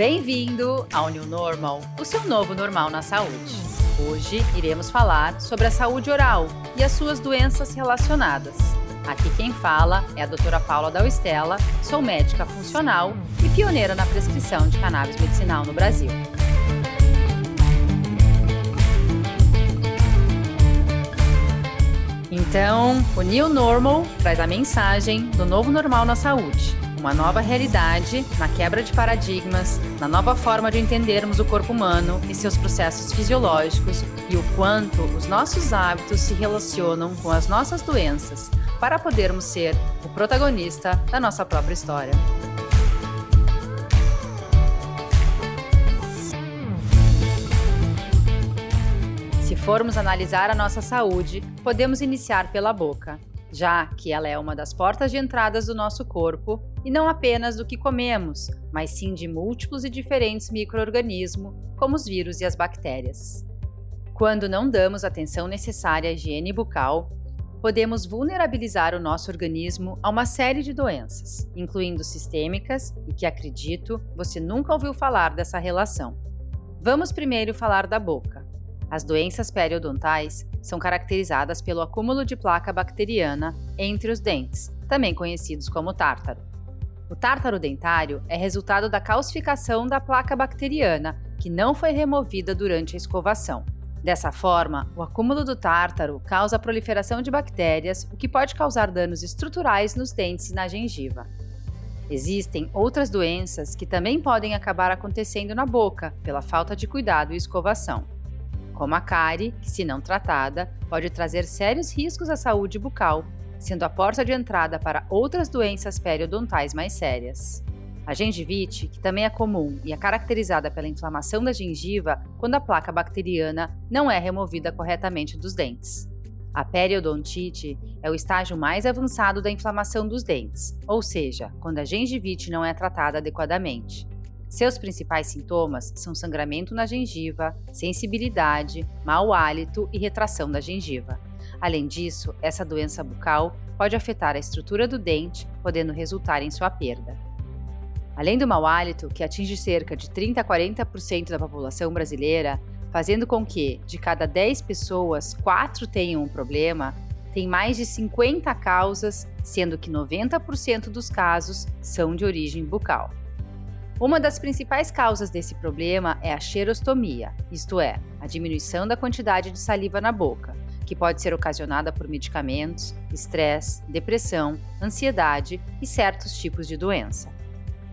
Bem-vindo ao New Normal, o seu novo normal na saúde. Hoje iremos falar sobre a saúde oral e as suas doenças relacionadas. Aqui quem fala é a doutora Paula Dalstella, sou médica funcional e pioneira na prescrição de cannabis medicinal no Brasil. Então, o New Normal traz a mensagem do novo normal na saúde uma nova realidade, na quebra de paradigmas, na nova forma de entendermos o corpo humano e seus processos fisiológicos e o quanto os nossos hábitos se relacionam com as nossas doenças, para podermos ser o protagonista da nossa própria história. Se formos analisar a nossa saúde, podemos iniciar pela boca já que ela é uma das portas de entradas do nosso corpo e não apenas do que comemos, mas sim de múltiplos e diferentes microorganismos, como os vírus e as bactérias. Quando não damos atenção necessária à higiene bucal, podemos vulnerabilizar o nosso organismo a uma série de doenças, incluindo sistêmicas e que acredito você nunca ouviu falar dessa relação. Vamos primeiro falar da boca. As doenças periodontais são caracterizadas pelo acúmulo de placa bacteriana entre os dentes, também conhecidos como tártaro. O tártaro dentário é resultado da calcificação da placa bacteriana, que não foi removida durante a escovação. Dessa forma, o acúmulo do tártaro causa a proliferação de bactérias, o que pode causar danos estruturais nos dentes e na gengiva. Existem outras doenças que também podem acabar acontecendo na boca pela falta de cuidado e escovação como a cárie, que, se não tratada, pode trazer sérios riscos à saúde bucal, sendo a porta de entrada para outras doenças periodontais mais sérias. A gengivite, que também é comum e é caracterizada pela inflamação da gengiva quando a placa bacteriana não é removida corretamente dos dentes. A periodontite é o estágio mais avançado da inflamação dos dentes, ou seja, quando a gengivite não é tratada adequadamente. Seus principais sintomas são sangramento na gengiva, sensibilidade, mau hálito e retração da gengiva. Além disso, essa doença bucal pode afetar a estrutura do dente, podendo resultar em sua perda. Além do mau hálito, que atinge cerca de 30 a 40% da população brasileira, fazendo com que, de cada 10 pessoas, 4 tenham um problema, tem mais de 50 causas, sendo que 90% dos casos são de origem bucal. Uma das principais causas desse problema é a xerostomia, isto é, a diminuição da quantidade de saliva na boca, que pode ser ocasionada por medicamentos, estresse, depressão, ansiedade e certos tipos de doença.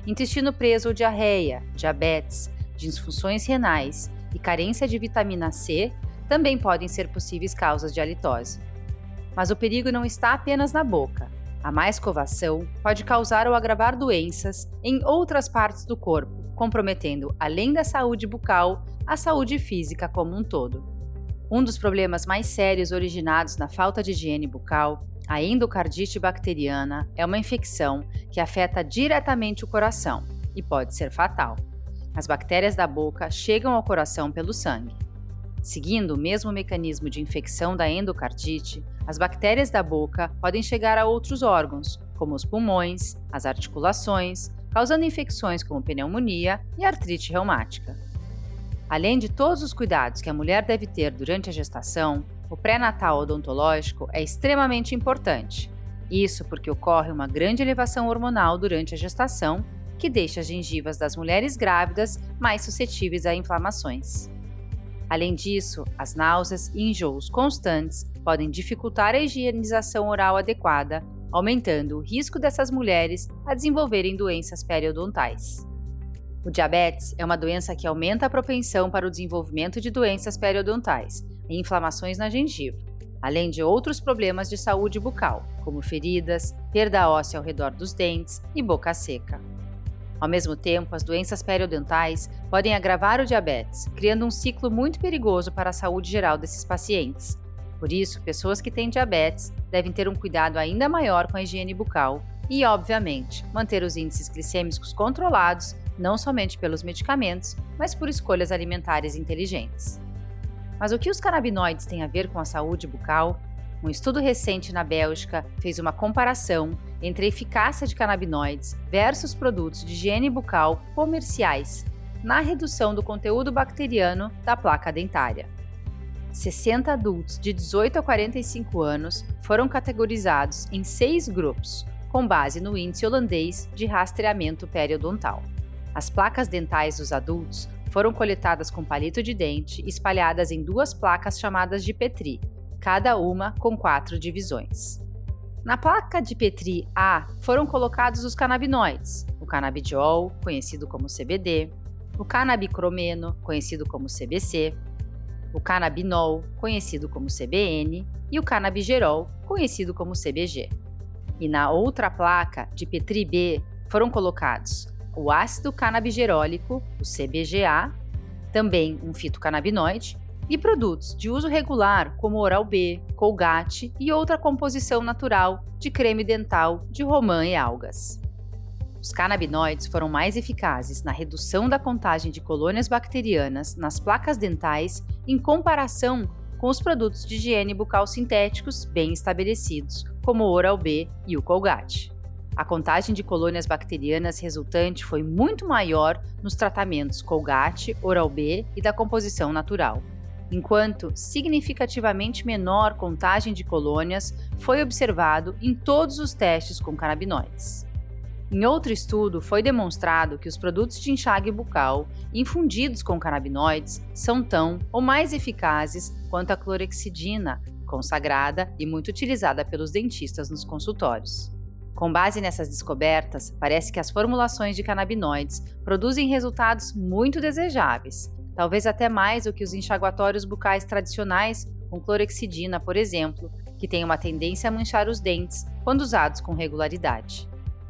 Intestino preso ou diarreia, diabetes, disfunções renais e carência de vitamina C também podem ser possíveis causas de halitose. Mas o perigo não está apenas na boca. A má escovação pode causar ou agravar doenças em outras partes do corpo, comprometendo, além da saúde bucal, a saúde física como um todo. Um dos problemas mais sérios originados na falta de higiene bucal, a endocardite bacteriana, é uma infecção que afeta diretamente o coração e pode ser fatal. As bactérias da boca chegam ao coração pelo sangue. Seguindo o mesmo mecanismo de infecção da endocardite, as bactérias da boca podem chegar a outros órgãos, como os pulmões, as articulações, causando infecções como pneumonia e artrite reumática. Além de todos os cuidados que a mulher deve ter durante a gestação, o pré-natal odontológico é extremamente importante. Isso porque ocorre uma grande elevação hormonal durante a gestação, que deixa as gengivas das mulheres grávidas mais suscetíveis a inflamações. Além disso, as náuseas e enjoos constantes podem dificultar a higienização oral adequada, aumentando o risco dessas mulheres a desenvolverem doenças periodontais. O diabetes é uma doença que aumenta a propensão para o desenvolvimento de doenças periodontais e inflamações na gengiva, além de outros problemas de saúde bucal, como feridas, perda óssea ao redor dos dentes e boca seca. Ao mesmo tempo, as doenças periodontais podem agravar o diabetes, criando um ciclo muito perigoso para a saúde geral desses pacientes. Por isso, pessoas que têm diabetes devem ter um cuidado ainda maior com a higiene bucal e, obviamente, manter os índices glicêmicos controlados, não somente pelos medicamentos, mas por escolhas alimentares inteligentes. Mas o que os canabinoides têm a ver com a saúde bucal? Um estudo recente na Bélgica fez uma comparação entre a eficácia de canabinoides versus produtos de higiene bucal comerciais na redução do conteúdo bacteriano da placa dentária. 60 adultos de 18 a 45 anos foram categorizados em seis grupos, com base no índice holandês de rastreamento periodontal. As placas dentais dos adultos foram coletadas com palito de dente espalhadas em duas placas chamadas de Petri, cada uma com quatro divisões. Na placa de Petri A foram colocados os canabinoides, o canabidiol, conhecido como CBD, o canabicromeno, conhecido como CBC, o canabinol, conhecido como CBN, e o canabigerol, conhecido como CBG. E na outra placa, de Petri B, foram colocados o ácido canabigerólico, o CBGA, também um fitocannabinoide, e produtos de uso regular como Oral-B, Colgate e outra composição natural de creme dental de romã e algas. Os canabinoides foram mais eficazes na redução da contagem de colônias bacterianas nas placas dentais em comparação com os produtos de higiene bucal sintéticos bem estabelecidos, como o Oral-B e o Colgate. A contagem de colônias bacterianas resultante foi muito maior nos tratamentos Colgate, Oral-B e da composição natural, enquanto significativamente menor contagem de colônias foi observado em todos os testes com canabinoides. Em outro estudo, foi demonstrado que os produtos de enxágue bucal infundidos com canabinoides são tão ou mais eficazes quanto a clorexidina, consagrada e muito utilizada pelos dentistas nos consultórios. Com base nessas descobertas, parece que as formulações de canabinoides produzem resultados muito desejáveis, talvez até mais do que os enxaguatórios bucais tradicionais, com clorexidina, por exemplo, que têm uma tendência a manchar os dentes quando usados com regularidade.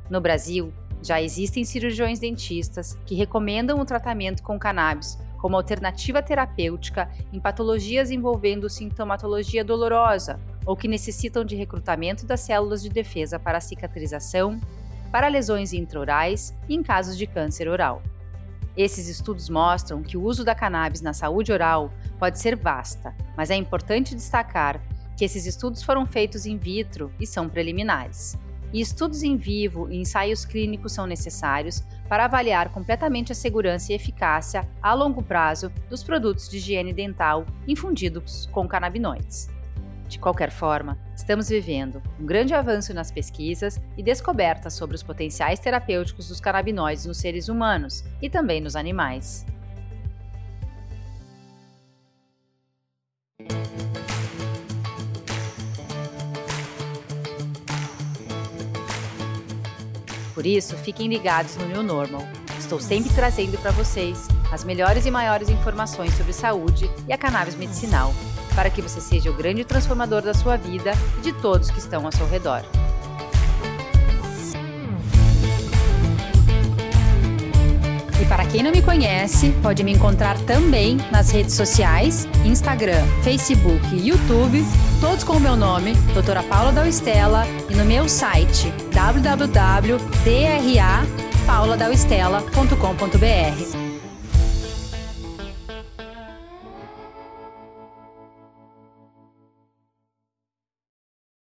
No Brasil, já existem cirurgiões dentistas que recomendam o tratamento com cannabis como alternativa terapêutica em patologias envolvendo sintomatologia dolorosa ou que necessitam de recrutamento das células de defesa para cicatrização, para lesões intraorais e em casos de câncer oral. Esses estudos mostram que o uso da cannabis na saúde oral pode ser vasta, mas é importante destacar que esses estudos foram feitos in vitro e são preliminares e estudos em vivo e ensaios clínicos são necessários para avaliar completamente a segurança e eficácia a longo prazo dos produtos de higiene dental infundidos com canabinoides. De qualquer forma, estamos vivendo um grande avanço nas pesquisas e descobertas sobre os potenciais terapêuticos dos canabinoides nos seres humanos e também nos animais. Por isso, fiquem ligados no New Normal. Estou sempre trazendo para vocês as melhores e maiores informações sobre saúde e a cannabis medicinal, para que você seja o grande transformador da sua vida e de todos que estão ao seu redor. E para quem não me conhece, pode me encontrar também nas redes sociais, Instagram, Facebook e YouTube, todos com o meu nome, Doutora Paula Dalstella, e no meu site www.drapauladalstella.com.br.